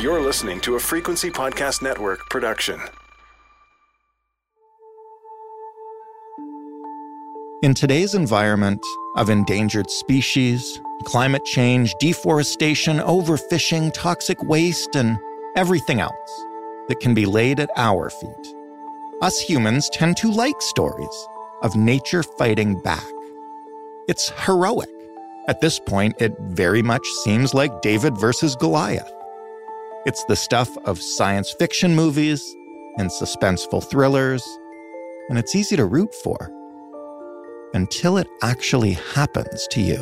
You're listening to a Frequency Podcast Network production. In today's environment of endangered species, climate change, deforestation, overfishing, toxic waste, and everything else that can be laid at our feet, us humans tend to like stories of nature fighting back. It's heroic. At this point, it very much seems like David versus Goliath. It's the stuff of science fiction movies and suspenseful thrillers, and it's easy to root for until it actually happens to you.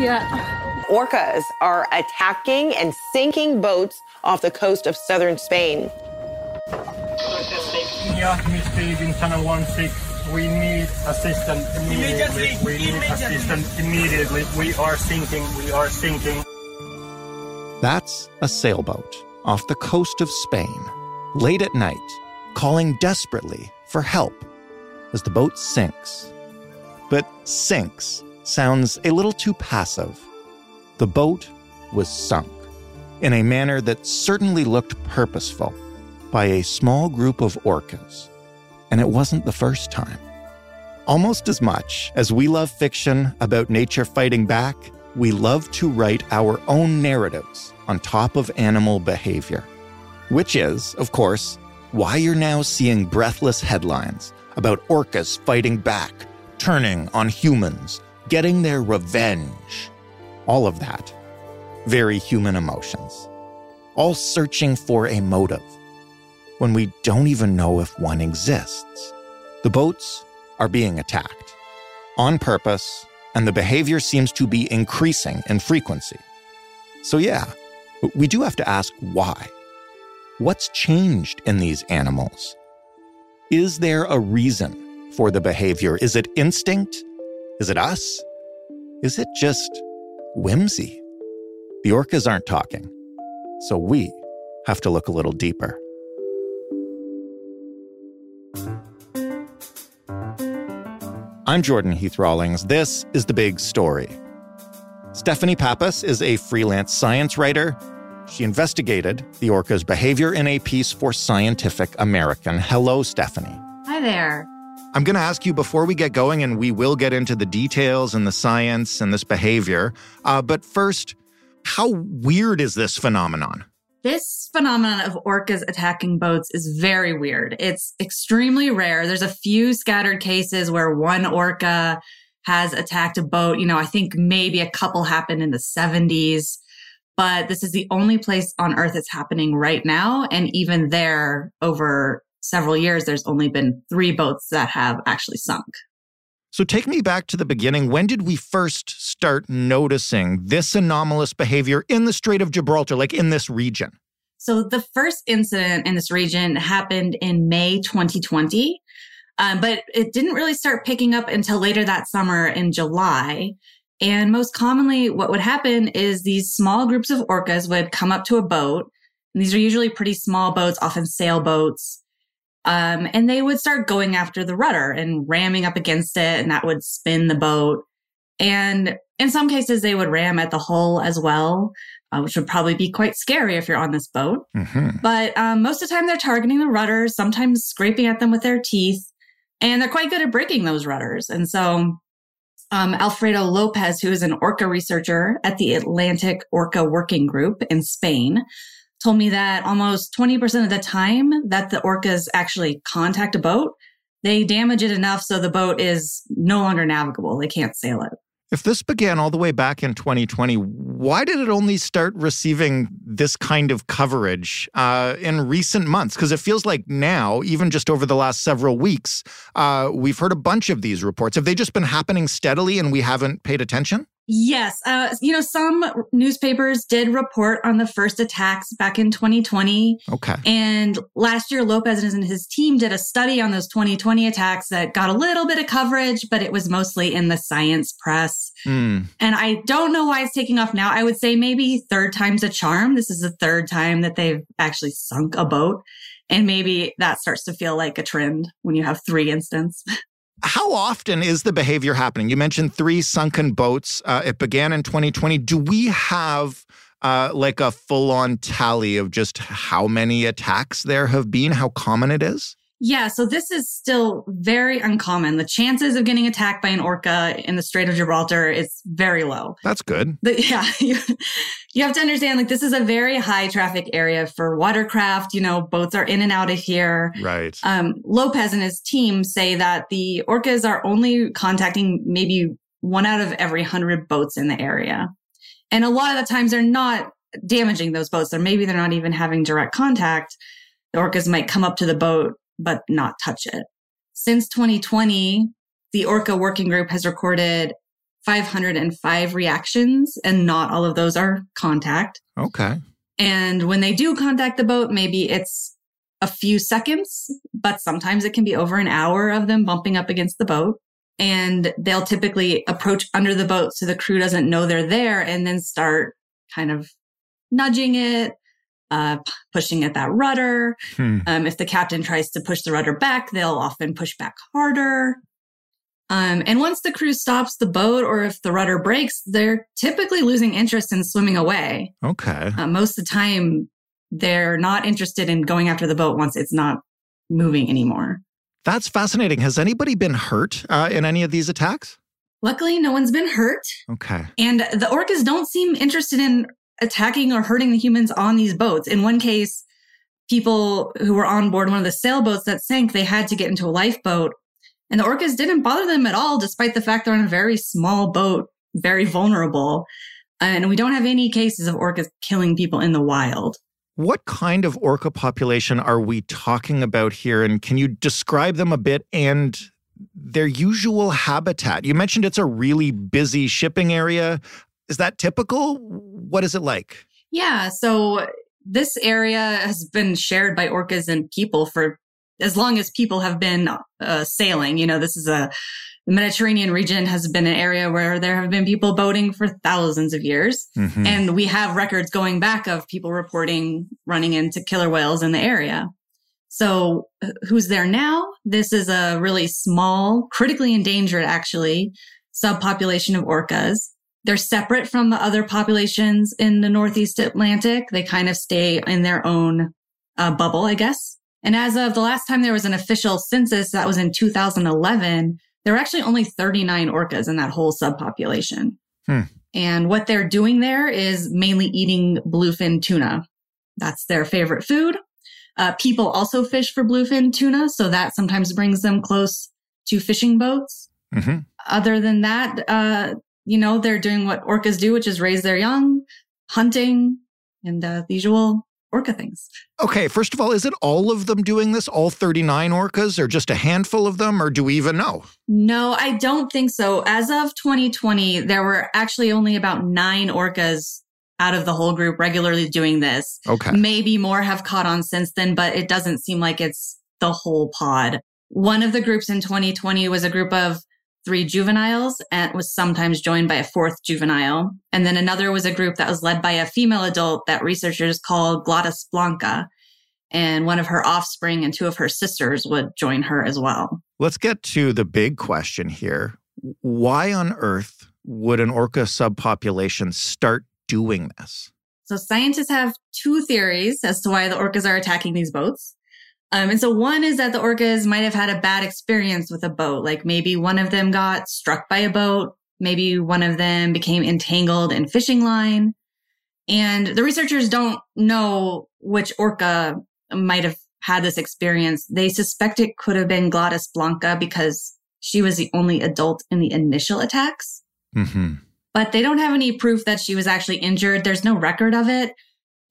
Yeah. Orcas are attacking and sinking boats off the coast of southern Spain. Yeah, misbehaving channel 16. We need assistance immediately. Immediately, We need immediately. assistance immediately. We are sinking. We are sinking. That's a sailboat off the coast of Spain, late at night, calling desperately for help as the boat sinks. But sinks sounds a little too passive. The boat was sunk in a manner that certainly looked purposeful by a small group of orcas. And it wasn't the first time. Almost as much as we love fiction about nature fighting back, we love to write our own narratives on top of animal behavior. Which is, of course, why you're now seeing breathless headlines about orcas fighting back, turning on humans, getting their revenge. All of that. Very human emotions. All searching for a motive when we don't even know if one exists. The boats are being attacked on purpose, and the behavior seems to be increasing in frequency. So, yeah, we do have to ask why. What's changed in these animals? Is there a reason for the behavior? Is it instinct? Is it us? Is it just whimsy? The orcas aren't talking, so we have to look a little deeper. I'm Jordan Heath Rawlings. This is The Big Story. Stephanie Pappas is a freelance science writer. She investigated the orca's behavior in a piece for Scientific American. Hello, Stephanie. Hi there. I'm going to ask you before we get going, and we will get into the details and the science and this behavior. Uh, but first, how weird is this phenomenon? This phenomenon of orcas attacking boats is very weird. It's extremely rare. There's a few scattered cases where one orca has attacked a boat. You know, I think maybe a couple happened in the 70s, but this is the only place on earth it's happening right now. And even there, over several years, there's only been three boats that have actually sunk. So take me back to the beginning. When did we first start noticing this anomalous behavior in the Strait of Gibraltar, like in this region? So the first incident in this region happened in May 2020, um, but it didn't really start picking up until later that summer in July. And most commonly, what would happen is these small groups of orcas would come up to a boat. And these are usually pretty small boats, often sailboats. Um, and they would start going after the rudder and ramming up against it, and that would spin the boat. And in some cases, they would ram at the hull as well, uh, which would probably be quite scary if you're on this boat. Mm-hmm. But um, most of the time, they're targeting the rudders, sometimes scraping at them with their teeth, and they're quite good at breaking those rudders. And so, um, Alfredo Lopez, who is an orca researcher at the Atlantic Orca Working Group in Spain, told me that almost 20% of the time that the orcas actually contact a boat, they damage it enough so the boat is no longer navigable. They can't sail it. If this began all the way back in 2020, why did it only start receiving this kind of coverage uh, in recent months? Because it feels like now, even just over the last several weeks, uh, we've heard a bunch of these reports. Have they just been happening steadily and we haven't paid attention? Yes. Uh, you know, some newspapers did report on the first attacks back in 2020. Okay. And last year, Lopez and his team did a study on those 2020 attacks that got a little bit of coverage, but it was mostly in the science press. Mm. And I don't know why it's taking off now. I would say maybe third time's a charm. This is the third time that they've actually sunk a boat. And maybe that starts to feel like a trend when you have three instances. How often is the behavior happening? You mentioned three sunken boats. Uh, it began in 2020. Do we have uh, like a full on tally of just how many attacks there have been, how common it is? Yeah, so this is still very uncommon. The chances of getting attacked by an orca in the Strait of Gibraltar is very low. That's good. But yeah, you, you have to understand like this is a very high traffic area for watercraft. You know, boats are in and out of here. Right. Um, Lopez and his team say that the orcas are only contacting maybe one out of every hundred boats in the area. And a lot of the times they're not damaging those boats, or maybe they're not even having direct contact. The orcas might come up to the boat but not touch it. Since 2020, the Orca Working Group has recorded 505 reactions, and not all of those are contact. Okay. And when they do contact the boat, maybe it's a few seconds, but sometimes it can be over an hour of them bumping up against the boat. And they'll typically approach under the boat so the crew doesn't know they're there and then start kind of nudging it, uh, pushing at that rudder. Hmm. Um, if the captain tries to push the rudder back, they'll often push back harder. Um, and once the crew stops the boat or if the rudder breaks, they're typically losing interest in swimming away. Okay. Uh, most of the time, they're not interested in going after the boat once it's not moving anymore. That's fascinating. Has anybody been hurt uh, in any of these attacks? Luckily, no one's been hurt. Okay. And the orcas don't seem interested in attacking or hurting the humans on these boats. In one case, people who were on board one of the sailboats that sank, they had to get into a lifeboat. And the orcas didn't bother them at all, despite the fact they're on a very small boat, very vulnerable. And we don't have any cases of orcas killing people in the wild. What kind of orca population are we talking about here? And can you describe them a bit and their usual habitat? You mentioned it's a really busy shipping area. Is that typical? What is it like? Yeah. So this area has been shared by orcas and people for as long as people have been uh, sailing. You know, this is a the Mediterranean region has been an area where there have been people boating for thousands of years. Mm-hmm. And we have records going back of people reporting running into killer whales in the area. So who's there now? This is a really small, critically endangered, actually, subpopulation of orcas. They're separate from the other populations in the Northeast Atlantic. They kind of stay in their own uh, bubble, I guess. And as of the last time there was an official census, that was in 2011, there were actually only 39 orcas in that whole subpopulation. Hmm. And what they're doing there is mainly eating bluefin tuna. That's their favorite food. Uh, people also fish for bluefin tuna, so that sometimes brings them close to fishing boats. Mm-hmm. Other than that, uh, you know, they're doing what orcas do, which is raise their young, hunting, and uh, the usual orca things. Okay, first of all, is it all of them doing this? All 39 orcas, or just a handful of them, or do we even know? No, I don't think so. As of 2020, there were actually only about nine orcas out of the whole group regularly doing this. Okay. Maybe more have caught on since then, but it doesn't seem like it's the whole pod. One of the groups in 2020 was a group of three juveniles and was sometimes joined by a fourth juvenile. And then another was a group that was led by a female adult that researchers called Gladis blanca. And one of her offspring and two of her sisters would join her as well. Let's get to the big question here. Why on earth would an orca subpopulation start doing this? So scientists have two theories as to why the orcas are attacking these boats. Um, and so one is that the orcas might have had a bad experience with a boat. Like maybe one of them got struck by a boat. Maybe one of them became entangled in fishing line. And the researchers don't know which orca might have had this experience. They suspect it could have been Gladis blanca because she was the only adult in the initial attacks. Mm-hmm. But they don't have any proof that she was actually injured. There's no record of it.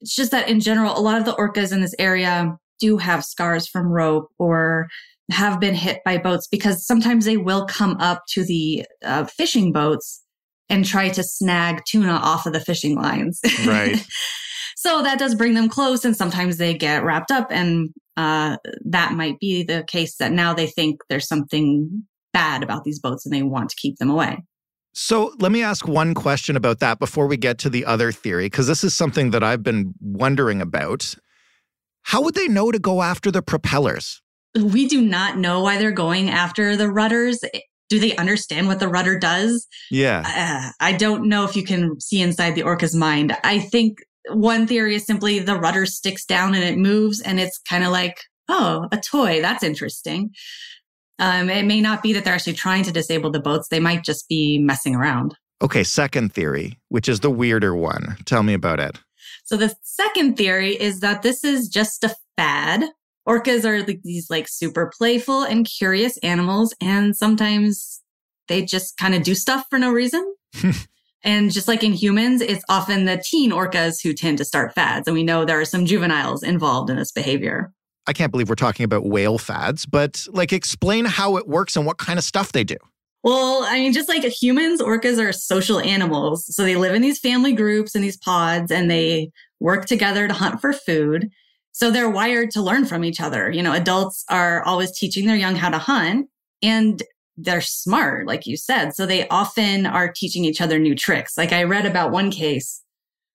It's just that in general, a lot of the orcas in this area do have scars from rope or have been hit by boats because sometimes they will come up to the uh, fishing boats and try to snag tuna off of the fishing lines. Right. so that does bring them close and sometimes they get wrapped up and uh, that might be the case that now they think there's something bad about these boats and they want to keep them away. So let me ask one question about that before we get to the other theory, because this is something that I've been wondering about. How would they know to go after the propellers? we do not know why they're going after the rudders. Do they understand what the rudder does? Yeah. Uh, I don't know if you can see inside the orca's mind. I think one theory is simply the rudder sticks down and it moves and it's kind of like, oh, a toy. That's interesting. Um, it may not be that they're actually trying to disable the boats. They might just be messing around. Okay, second theory, which is the weirder one. Tell me about it. So the second theory is that this is just a fad. Orcas are like these like super playful and curious animals, and sometimes they just kind of do stuff for no reason. and just like in humans, it's often the teen orcas who tend to start fads. And we know there are some juveniles involved in this behavior. I can't believe we're talking about whale fads, but like explain how it works and what kind of stuff they do. Well, I mean, just like humans, orcas are social animals. So they live in these family groups and these pods and they work together to hunt for food. So they're wired to learn from each other. You know, adults are always teaching their young how to hunt and they're smart, like you said. So they often are teaching each other new tricks. Like I read about one case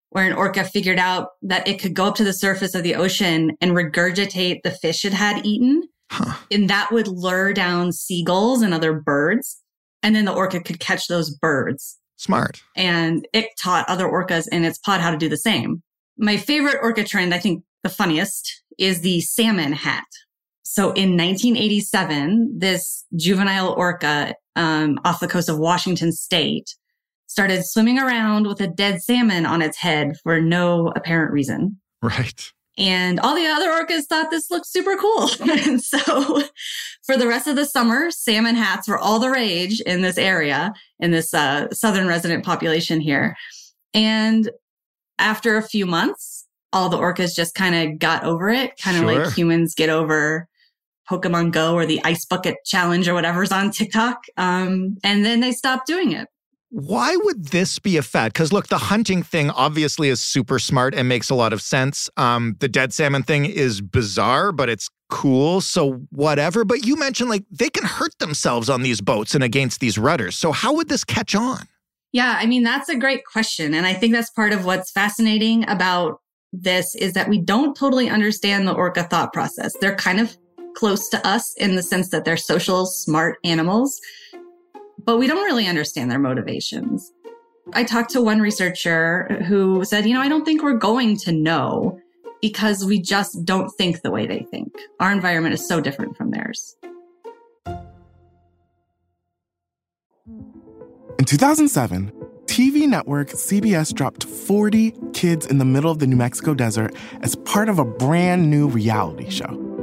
where an orca figured out that it could go up to the surface of the ocean and regurgitate the fish it had eaten. Huh. And that would lure down seagulls and other birds. And then the orca could catch those birds. Smart. And it taught other orcas in its pod how to do the same. My favorite orca trend, I think the funniest, is the salmon hat. So in 1987, this juvenile orca um, off the coast of Washington state started swimming around with a dead salmon on its head for no apparent reason. Right. And all the other orcas thought this looked super cool. and so for the rest of the summer, salmon hats were all the rage in this area, in this uh, southern resident population here. And after a few months, all the orcas just kind of got over it, kind of sure. like humans get over Pokemon Go or the ice bucket challenge or whatever's on TikTok. Um, and then they stopped doing it. Why would this be a fad? Because look, the hunting thing obviously is super smart and makes a lot of sense. Um, the dead salmon thing is bizarre, but it's cool. So whatever. But you mentioned like they can hurt themselves on these boats and against these rudders. So how would this catch on? Yeah, I mean that's a great question, and I think that's part of what's fascinating about this is that we don't totally understand the orca thought process. They're kind of close to us in the sense that they're social, smart animals but we don't really understand their motivations. I talked to one researcher who said, you know, I don't think we're going to know because we just don't think the way they think. Our environment is so different from theirs. In 2007, TV network CBS dropped 40 kids in the middle of the New Mexico desert as part of a brand new reality show.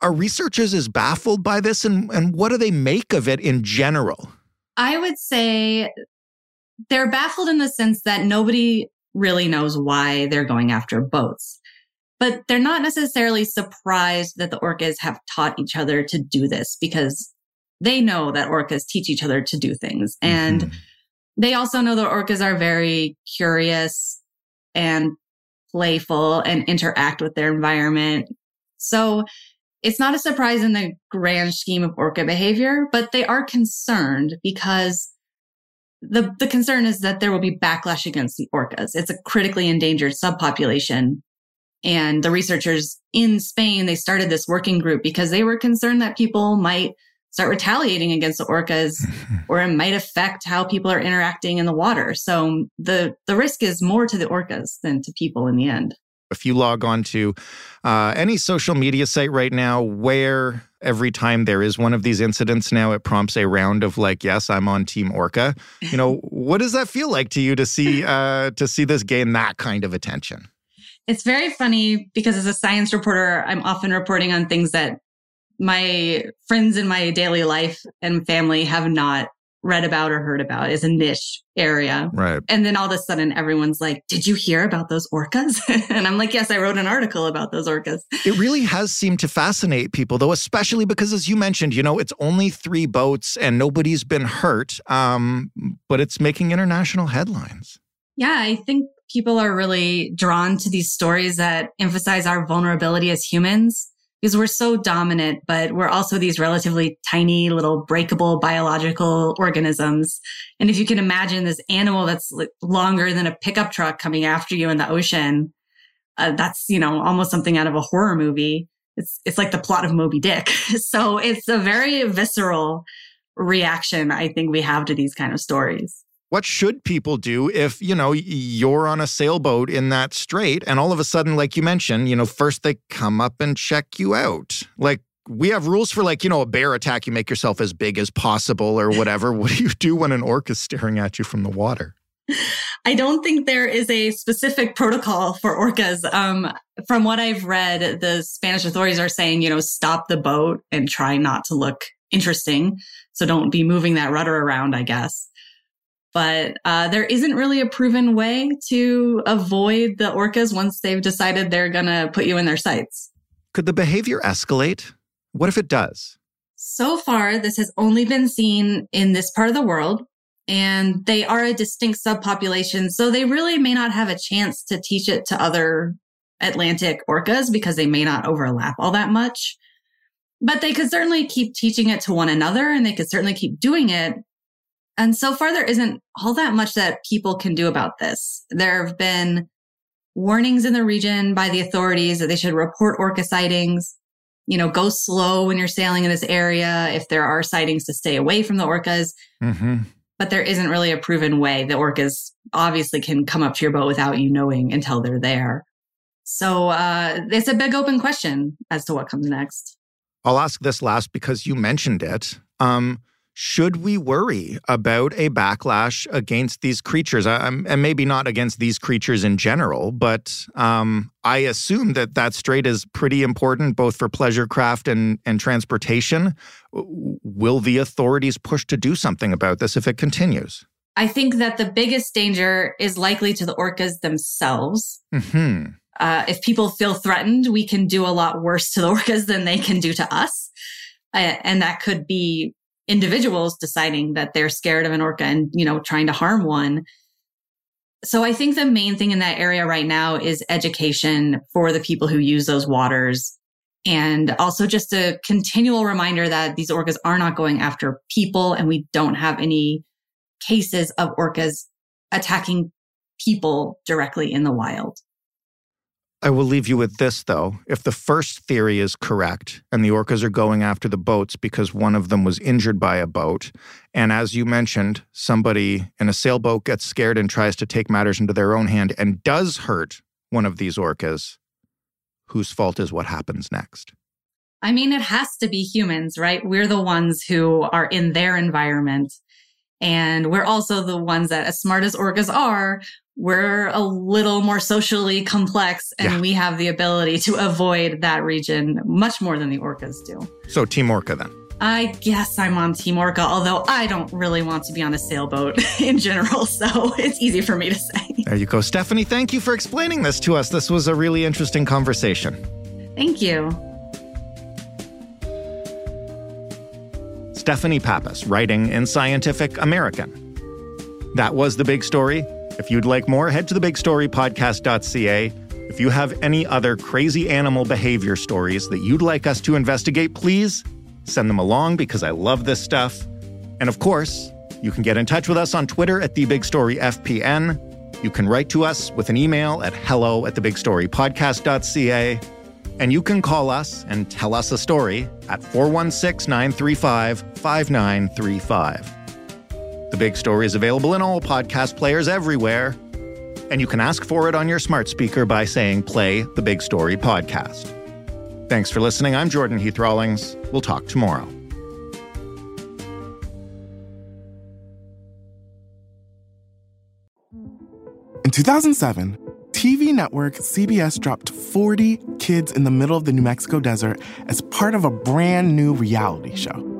Are researchers as baffled by this and, and what do they make of it in general? I would say they're baffled in the sense that nobody really knows why they're going after boats. But they're not necessarily surprised that the orcas have taught each other to do this because they know that orcas teach each other to do things. And mm-hmm. they also know that orcas are very curious and playful and interact with their environment. So it's not a surprise in the grand scheme of orca behavior, but they are concerned because the, the concern is that there will be backlash against the orcas. It's a critically endangered subpopulation. And the researchers in Spain, they started this working group because they were concerned that people might start retaliating against the orcas or it might affect how people are interacting in the water. So the, the risk is more to the orcas than to people in the end. If you log on to uh, any social media site right now where every time there is one of these incidents now it prompts a round of like yes i'm on team orca. You know what does that feel like to you to see uh, to see this gain that kind of attention? It's very funny because as a science reporter i'm often reporting on things that my friends in my daily life and family have not read about or heard about. is a niche area. Right. And then all of a sudden everyone's like, did you hear about those orcas? and I'm like, yes, I wrote an article about those orcas. It really has seemed to fascinate people, though, especially because, as you mentioned, you know, it's only three boats and nobody's been hurt, um, but it's making international headlines. Yeah, I think people are really drawn to these stories that emphasize our vulnerability as humans because we're so dominant, but we're also these relatively tiny little breakable biological organisms. And if you can imagine this animal that's longer than a pickup truck coming after you in the ocean, uh, that's, you know, almost something out of a horror movie. It's, it's like the plot of Moby Dick. so it's a very visceral reaction I think we have to these kind of stories what should people do if you know you're on a sailboat in that strait and all of a sudden like you mentioned you know first they come up and check you out like we have rules for like you know a bear attack you make yourself as big as possible or whatever what do you do when an orc is staring at you from the water I don't think there is a specific protocol for orcas. Um, from what I've read, the Spanish authorities are saying, you know, stop the boat and try not to look interesting. So don't be moving that rudder around, I guess but uh, there isn't really a proven way to avoid the orcas once they've decided they're going to put you in their sights. Could the behavior escalate? What if it does? So far, this has only been seen in this part of the world, and they are a distinct subpopulation. So they really may not have a chance to teach it to other Atlantic orcas because they may not overlap all that much. But they could certainly keep teaching it to one another and they could certainly keep doing it and so far, there isn't all that much that people can do about this. There have been warnings in the region by the authorities that they should report orca sightings. You know, go slow when you're sailing in this area. If there are sightings, to stay away from the orcas. Mm-hmm. But there isn't really a proven way. The orcas obviously can come up to your boat without you knowing until they're there. So uh, it's a big open question as to what comes next. I'll ask this last because you mentioned it. Um, should we worry about a backlash against these creatures? and maybe not against these creatures in general, but um, I assume that that strait is pretty important both for pleasure craft and, and transportation. Will the authorities push to do something about this if it continues? I think that the biggest danger is likely to the orcas themselves. Mm-hmm. Uh, if people feel threatened, we can do a lot worse to the orcas than they can do to us. Uh, and that could be individuals deciding that they're scared of an orca and, you know, trying to harm one. So I think the main thing in that area right now is education for the people who use those waters. And also just a continual reminder that these orcas are not going after people and we don't have any cases of orcas attacking people directly in the wild. I will leave you with this, though. If the first theory is correct, and the orcas are going after the boats because one of them was injured by a boat, and as you mentioned, somebody in a sailboat gets scared and tries to take matters into their own hand and does hurt one of these orcas, whose fault is what happens next? I mean, it has to be humans, right? We're the ones who are in their environment. And we're also the ones that, as smart as orcas are, we're a little more socially complex and yeah. we have the ability to avoid that region much more than the orcas do. So, Team Orca then? I guess I'm on Team Orca, although I don't really want to be on a sailboat in general, so it's easy for me to say. There you go. Stephanie, thank you for explaining this to us. This was a really interesting conversation. Thank you. Stephanie Pappas, writing in Scientific American. That was the big story. If you'd like more, head to thebigstorypodcast.ca. If you have any other crazy animal behavior stories that you'd like us to investigate, please send them along because I love this stuff. And of course, you can get in touch with us on Twitter at TheBigStoryFPN. You can write to us with an email at hello at thebigstorypodcast.ca. And you can call us and tell us a story at 416 935 5935. The Big Story is available in all podcast players everywhere, and you can ask for it on your smart speaker by saying Play the Big Story podcast. Thanks for listening. I'm Jordan Heath Rawlings. We'll talk tomorrow. In 2007, TV network CBS dropped 40 kids in the middle of the New Mexico desert as part of a brand new reality show.